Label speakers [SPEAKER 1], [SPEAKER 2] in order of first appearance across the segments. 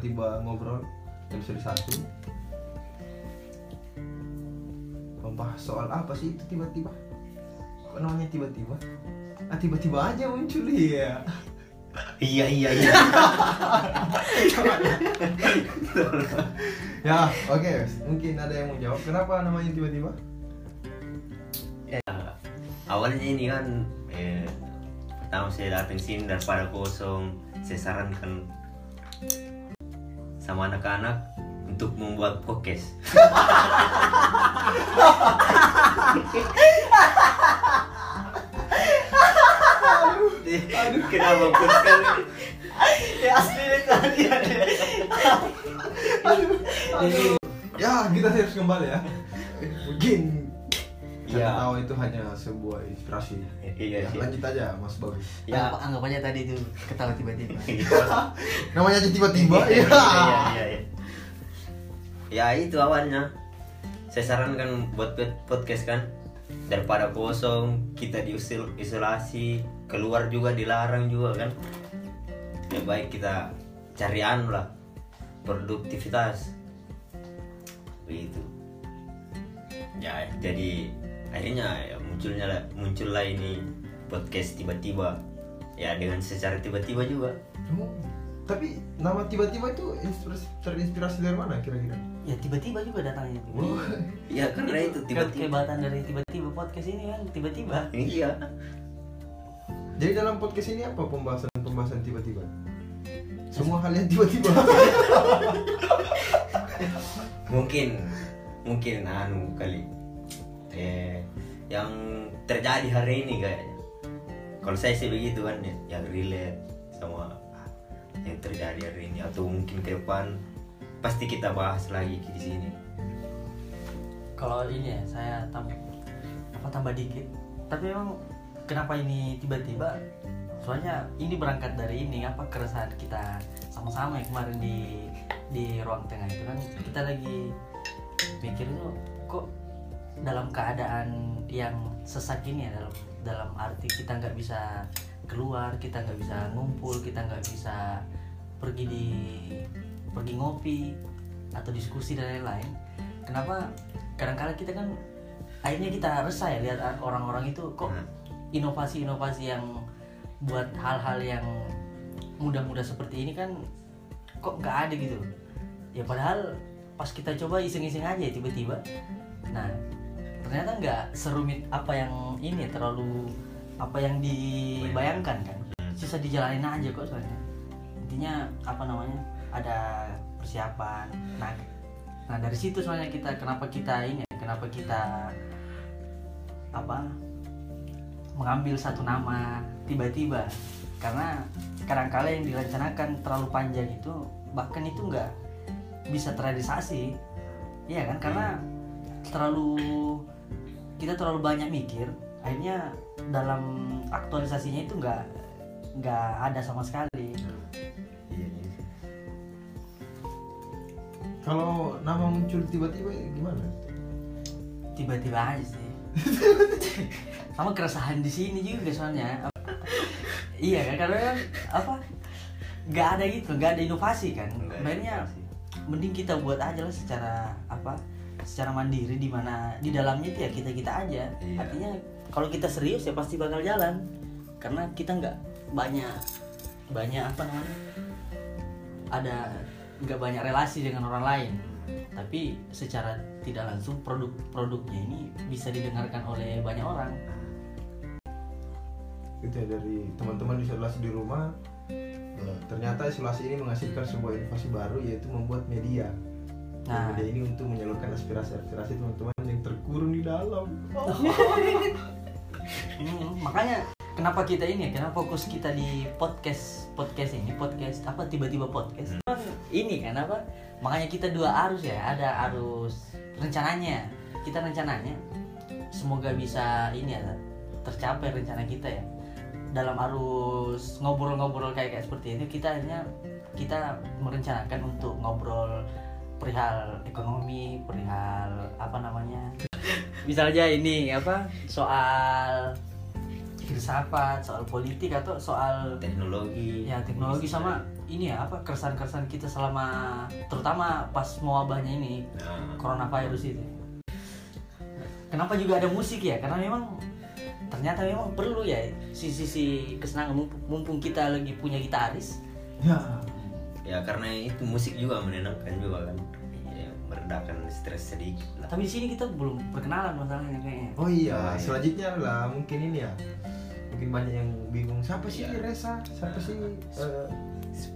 [SPEAKER 1] tiba-tiba ngobrol episode satu. Membahas soal apa sih itu tiba-tiba? Kok namanya tiba-tiba? Ah tiba-tiba aja muncul ya
[SPEAKER 2] iya iya iya.
[SPEAKER 1] Ya oke mungkin ada yang mau jawab. Kenapa namanya tiba-tiba?
[SPEAKER 2] Awalnya ini kan eh, pertama saya datang sini daripada kosong saya sarankan sama anak-anak untuk membuat podcast. Aduh. Kenapa podcast
[SPEAKER 3] ya asli tadi
[SPEAKER 1] ya kita harus kembali ya. Mungkin
[SPEAKER 2] Iya.
[SPEAKER 1] Saya tahu itu hanya sebuah inspirasi.
[SPEAKER 2] iya
[SPEAKER 1] Ya,
[SPEAKER 2] sih
[SPEAKER 1] lanjut aja Mas Bagus.
[SPEAKER 3] ya
[SPEAKER 2] ya
[SPEAKER 3] anggap aja tadi itu ketawa tiba-tiba
[SPEAKER 1] Namanya aja tiba-tiba ya.
[SPEAKER 2] iya, iya, iya. ya itu awalnya saya sarankan buat podcast kan daripada kosong kita diusil isolasi keluar juga dilarang juga kan ya baik kita cari anu lah produktivitas begitu ya jadi akhirnya ya munculnya lah muncullah ini podcast tiba-tiba. Ya dengan secara tiba-tiba juga.
[SPEAKER 1] Oh, Tapi nama tiba-tiba itu inspirasi, terinspirasi dari mana kira-kira?
[SPEAKER 3] ya tiba-tiba juga datangnya.
[SPEAKER 1] Oh,
[SPEAKER 2] ya karena itu tiba-tiba.
[SPEAKER 3] kehebatan dari tiba-tiba podcast ini kan tiba-tiba.
[SPEAKER 2] Iya.
[SPEAKER 1] Jadi dalam podcast ini apa pembahasan-pembahasan tiba-tiba? Semua hal yang tiba-tiba.
[SPEAKER 2] mungkin mungkin anu kali eh yang terjadi hari ini kayaknya. Kalau saya sih begitu kan ya yang relate sama yang terjadi hari ini. Atau mungkin ke depan pasti kita bahas lagi di sini.
[SPEAKER 3] Kalau ini ya saya tambah apa tambah dikit. Tapi memang kenapa ini tiba-tiba? Soalnya ini berangkat dari ini apa keresahan kita sama-sama yang kemarin di di ruang tengah itu kan. Kita lagi mikir tuh dalam keadaan yang sesak ini ya dalam dalam arti kita nggak bisa keluar kita nggak bisa ngumpul kita nggak bisa pergi di pergi ngopi atau diskusi dan lain-lain. Kenapa? Kadang-kadang kita kan akhirnya kita resah ya lihat orang-orang itu kok
[SPEAKER 2] Nah,
[SPEAKER 3] inovasi-inovasi yang buat hal-hal yang mudah-mudah seperti ini kan kok nggak ada gitu ya padahal pas kita coba iseng-iseng aja ya tiba-tiba. Nah ternyata nggak serumit apa yang ini terlalu apa yang dibayangkan kan. Sisa dijalanin aja kok soalnya. Intinya apa namanya ada persiapan. Nah nah dari situ soalnya kita kenapa kita ini kenapa kita apa mengambil satu nama tiba-tiba. Karena kadang-kala yang direncanakan terlalu panjang itu bahkan itu nggak bisa terrealisasi. Iya kan? Karena terlalu kita terlalu banyak mikir akhirnya dalam aktualisasinya itu nggak nggak ada sama sekali
[SPEAKER 2] iya, iya.
[SPEAKER 1] Kalau nama muncul tiba-tiba gimana?
[SPEAKER 3] tiba-tiba aja sih sama keresahan di sini juga soalnya iya kan karena kan apa nggak ada gitu nggak ada inovasi kan
[SPEAKER 2] inovasi.
[SPEAKER 3] mending kita buat aja lah secara apa secara mandiri di mana di dalamnya itu ya kita kita aja
[SPEAKER 2] Iya.
[SPEAKER 3] artinya kalau kita serius ya pasti bakal jalan karena kita nggak banyak banyak apa namanya ada nggak banyak relasi dengan orang lain tapi secara tidak langsung produk-produknya ini bisa didengarkan oleh banyak orang
[SPEAKER 1] Itu ya dari teman-teman isolasi di rumah. eh, ternyata isolasi ini menghasilkan sebuah inovasi baru yaitu membuat media.
[SPEAKER 3] Nah.
[SPEAKER 1] Media ini untuk menyalurkan aspirasi-aspirasi teman-teman yang terkurung di dalam.
[SPEAKER 3] Hmm, makanya kenapa kita ini ya, kenapa fokus kita di podcast podcast ini? Podcast apa? Tiba-tiba podcast?
[SPEAKER 2] Hmm.
[SPEAKER 3] Kan ini kan apa? Makanya kita dua arus ya. Ada arus rencananya. Kita rencananya semoga bisa ini ya tercapai rencana kita ya. Dalam arus ngobrol-ngobrol kayak kayak seperti ini kita akhirnya kita merencanakan untuk ngobrol perihal ekonomi perihal apa namanya misalnya ini apa soal filsafat soal politik atau soal
[SPEAKER 2] teknologi
[SPEAKER 3] ya teknologi sama ini ya apa keresahan-keresahan kita selama terutama pas mewabahnya ini
[SPEAKER 2] Nah,
[SPEAKER 3] coronavirus itu. Kenapa juga ada musik ya? Karena memang ternyata memang perlu ya sisi-sisi kesenangan mumpung, mumpung kita lagi punya gitaris.
[SPEAKER 1] Ya.
[SPEAKER 2] Ya karena itu musik juga menenangkan juga kan ya, meredakan stres sedikit lah
[SPEAKER 3] Tapi di sini kita belum perkenalan masalahnya kayaknya.
[SPEAKER 1] Oh iya,
[SPEAKER 2] Ah, iya.
[SPEAKER 1] selanjutnya lah mungkin ini ya. Mungkin banyak yang bingung siapa sih
[SPEAKER 2] Iya.
[SPEAKER 1] Reza, siapa sih eh,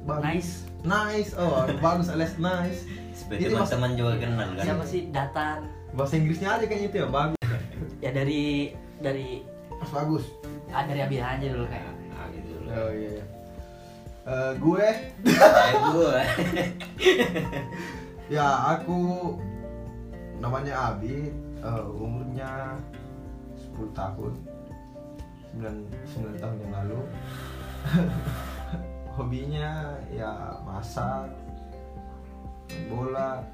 [SPEAKER 1] bagus.
[SPEAKER 3] Nice.
[SPEAKER 1] Nice. Oh, bagus alias nice. mas-
[SPEAKER 2] teman-teman juga kenal kan
[SPEAKER 3] Siapa sih Datar?
[SPEAKER 1] Bahasa Inggrisnya aja kayaknya itu ya, bagus.
[SPEAKER 3] Ya dari dari
[SPEAKER 1] Mas bagus.
[SPEAKER 3] ah, dari Abi aja dulu kayak.
[SPEAKER 2] nah, gitu
[SPEAKER 1] Oh iya. iya. Eh, gue
[SPEAKER 2] Eh, gue
[SPEAKER 1] ya aku namanya Abi, eh, umurnya 10 tahun. 9, 9 tahun yang lalu. Hobinya ya masak, bola,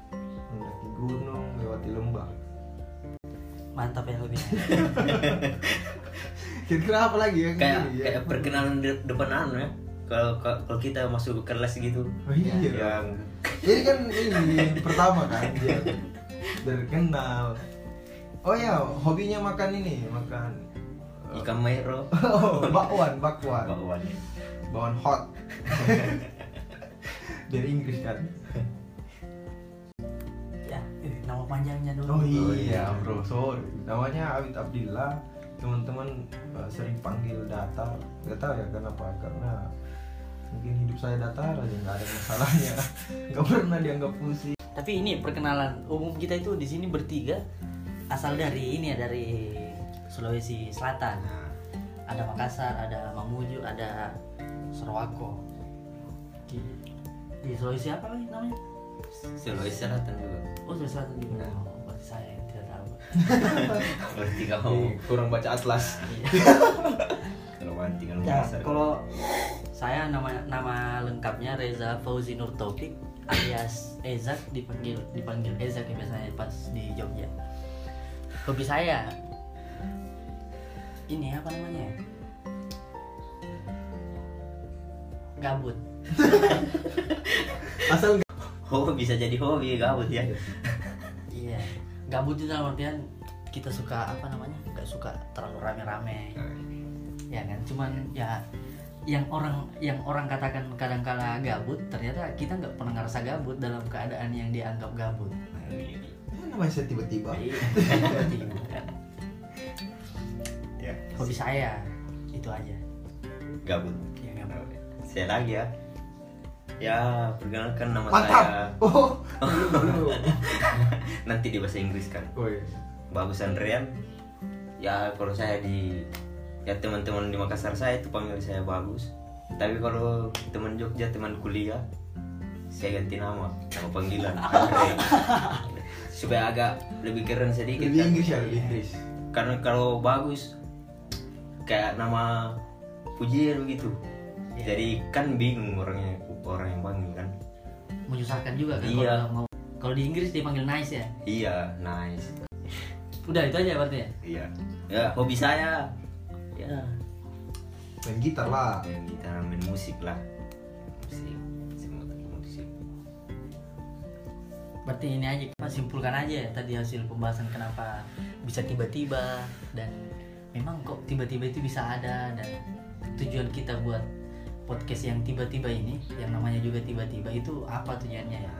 [SPEAKER 1] mendaki gunung, lewati lembah.
[SPEAKER 3] Mantap ya hobinya.
[SPEAKER 1] Kira-kira apa lagi ya?
[SPEAKER 2] kayak kayak perkenalan di depan anu ya kalau kalau kita masuk ke kelas gitu
[SPEAKER 1] Oh, iya.
[SPEAKER 2] yang
[SPEAKER 1] Ini kan ini pertama kan dia terkenal. Oh ya, hobinya makan ini, makan eh,
[SPEAKER 2] ikan mero
[SPEAKER 1] oh, bakwan, bakwan.
[SPEAKER 2] bakwan
[SPEAKER 1] Bakwan hot. Dari Inggris kan.
[SPEAKER 3] ya, nama panjangnya dulu.
[SPEAKER 1] Oh
[SPEAKER 2] Oh,
[SPEAKER 1] iya,
[SPEAKER 2] iya.
[SPEAKER 1] bro. Sorry. Namanya Awit Abdillah. Teman-teman eh, sering panggil datar. Gak tahu ya kenapa? Karena mungkin hidup saya datar aja nggak ada masalahnya. Nggak pernah dianggap pusing.
[SPEAKER 3] Tapi ini perkenalan umum kita itu di sini bertiga asal dari ini ya dari Sulawesi Selatan.
[SPEAKER 2] nah,
[SPEAKER 3] Ada Makassar, ada Mamuju, ada Sarawako. Di, di Sulawesi apa lagi namanya?
[SPEAKER 2] Sulawesi Selatan juga
[SPEAKER 3] Oh Sulawesi Selatan juga.
[SPEAKER 2] Nah.
[SPEAKER 3] Oh, berarti saya yang tidak tahu.
[SPEAKER 2] berarti kamu
[SPEAKER 1] Nih, kurang baca atlas.
[SPEAKER 2] kalau mati kalau
[SPEAKER 3] Ya,
[SPEAKER 2] besar
[SPEAKER 3] kalau saya nama nama lengkapnya Reza Fauzi Nur Taufik alias Ezak dipanggil dipanggil Ezak ya biasanya pas di Jogja. Hobi saya ini apa namanya? Gabut.
[SPEAKER 1] Asal
[SPEAKER 2] oh bisa jadi hobi gabut ya
[SPEAKER 3] Iya. Gabut itu dalam artian kita suka apa namanya? Gak suka terlalu rame-rame. ya kan cuman ya yang orang yang orang katakan kadang-kala gabut ternyata kita nggak pernah ngerasa gabut dalam keadaan yang dianggap gabut.
[SPEAKER 1] Ya, namanya saya tiba-tiba.
[SPEAKER 3] Iya, kan.
[SPEAKER 2] ya.
[SPEAKER 3] Hobi saya itu aja.
[SPEAKER 2] Gabut.
[SPEAKER 3] Ya gabut
[SPEAKER 2] saya lagi ya. Ya perkenalkan nama
[SPEAKER 1] Mantap.
[SPEAKER 2] saya.
[SPEAKER 1] Oh,
[SPEAKER 2] nanti di bahasa Inggris kan.
[SPEAKER 1] Oh iya.
[SPEAKER 2] Bagus Andrean. Ya kalau saya di ya teman-teman di Makassar saya itu panggil saya bagus tapi kalau teman Jogja teman kuliah saya ganti nama nama panggilan supaya agak lebih keren sedikit
[SPEAKER 1] Lebih
[SPEAKER 2] kan.
[SPEAKER 1] Inggris ya, lebih Inggris.
[SPEAKER 2] karena kalau bagus kayak nama pujian begitu
[SPEAKER 3] Iya.
[SPEAKER 2] jadi kan bingung orangnya orang yang panggil kan
[SPEAKER 3] menyusahkan juga kan
[SPEAKER 2] Iya.
[SPEAKER 3] kalau mau kalau di Inggris dipanggil nice ya
[SPEAKER 2] iya nice
[SPEAKER 3] udah itu aja berarti ya
[SPEAKER 2] iya ya hobi saya ya.
[SPEAKER 1] Main gitar lah.
[SPEAKER 2] main gitar main musik lah. Musik. Semua musik.
[SPEAKER 3] Berarti ini aja kita simpulkan aja ya tadi hasil pembahasan kenapa bisa tiba-tiba dan memang kok tiba-tiba itu bisa ada dan tujuan kita buat podcast yang tiba-tiba ini yang namanya juga tiba-tiba itu apa tujuannya ya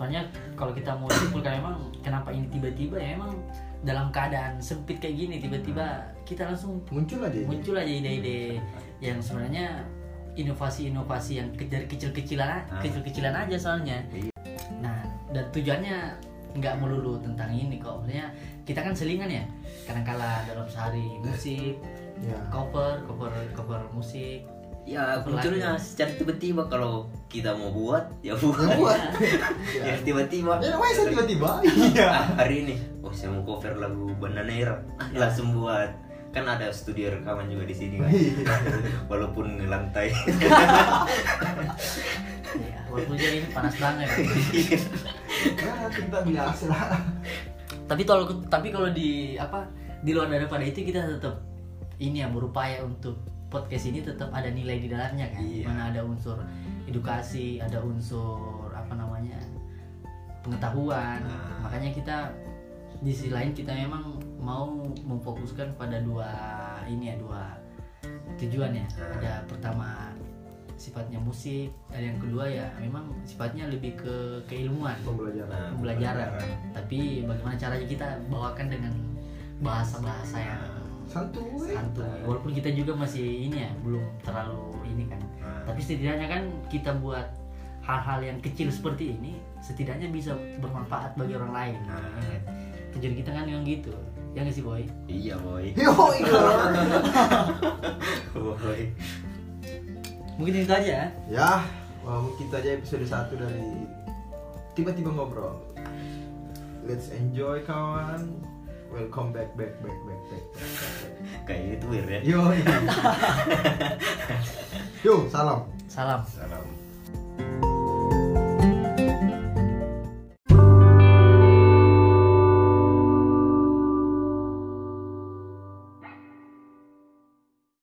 [SPEAKER 3] soalnya kalau kita mau simpulkan memang kenapa ini tiba-tiba ya memang dalam keadaan sempit kayak gini tiba-tiba kita langsung
[SPEAKER 1] Muncul aja.
[SPEAKER 3] muncul aja ide-ide yang sebenarnya inovasi-inovasi yang kejar kecil-kecilan
[SPEAKER 2] Ah.
[SPEAKER 3] kecil-kecilan aja soalnya
[SPEAKER 2] Iya.
[SPEAKER 3] nah dan tujuannya nggak melulu tentang ini kok maksudnya kita kan selingan ya kadang-kala dalam sehari musik
[SPEAKER 1] Ya.
[SPEAKER 3] cover cover cover musik
[SPEAKER 2] ya munculnya secara tiba-tiba. Kalau kita mau buat ya buat.
[SPEAKER 1] Ya buat.
[SPEAKER 2] ya tiba-tiba.
[SPEAKER 1] Ya namanya saya tiba-tiba. Iya.
[SPEAKER 2] Ah, hari ini. Oh saya mau cover lagu Bandanera Ah, langsung buat. Kan ada studio rekaman juga di sini kan?
[SPEAKER 1] Iya.
[SPEAKER 2] walaupun lantai.
[SPEAKER 3] Ya walaupun jadi ini panas banget.
[SPEAKER 1] Ya, kita biasa. Lah.
[SPEAKER 3] tapi kalau tapi kalau di apa di luar daripada itu kita tetap ini ya berupaya untuk podcast ini tetap ada nilai di dalamnya kan
[SPEAKER 2] Iya.
[SPEAKER 3] mana ada unsur edukasi ada unsur apa namanya pengetahuan
[SPEAKER 2] Nah.
[SPEAKER 3] makanya kita di sisi lain kita memang mau memfokuskan pada dua ini ya dua tujuan ya
[SPEAKER 2] Nah.
[SPEAKER 3] ada pertama sifatnya musik ada yang kedua ya memang sifatnya lebih ke keilmuan
[SPEAKER 1] pembelajaran
[SPEAKER 2] Nah,
[SPEAKER 3] pembelajaran tapi bagaimana caranya kita bawakan dengan bahasa-bahasa yang
[SPEAKER 1] santuy.
[SPEAKER 3] Santuy. Walaupun kita juga masih ini ya belum terlalu ini kan.
[SPEAKER 2] Nah,
[SPEAKER 3] tapi setidaknya kan kita buat hal-hal yang kecil seperti ini setidaknya bisa bermanfaat bagi orang lain.
[SPEAKER 2] Ah.
[SPEAKER 3] ya kan? tujuan kita kan yang gitu. Ya nggak sih boy?
[SPEAKER 2] Iya boy.
[SPEAKER 1] Yo
[SPEAKER 2] boy.
[SPEAKER 3] Mungkin itu aja ya?
[SPEAKER 1] Ya wah, mungkin itu aja episode 1 dari tiba-tiba ngobrol. Let's enjoy kawan welcome back back back back back, back, back.
[SPEAKER 2] kayak itu ya?
[SPEAKER 1] Yo. Yo salam.
[SPEAKER 3] Salam.
[SPEAKER 2] Salam